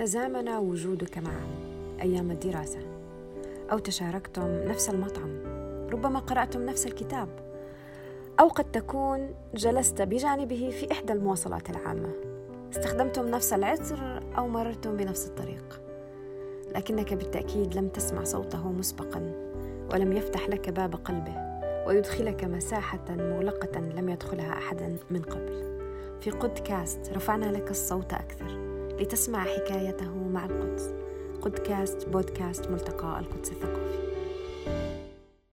تزامن وجودك معه أيام الدراسة أو تشاركتم نفس المطعم ربما قرأتم نفس الكتاب أو قد تكون جلست بجانبه في إحدى المواصلات العامة. استخدمتم نفس العطر أو مررتم بنفس الطريق. لكنك بالتأكيد لم تسمع صوته مسبقا ولم يفتح لك باب قلبه ويدخلك مساحة مغلقة لم يدخلها احد من قبل. في قدكاست رفعنا لك الصوت أكثر. لتسمع حكايته مع القدس. قدكاست بودكاست ملتقى القدس الثقافي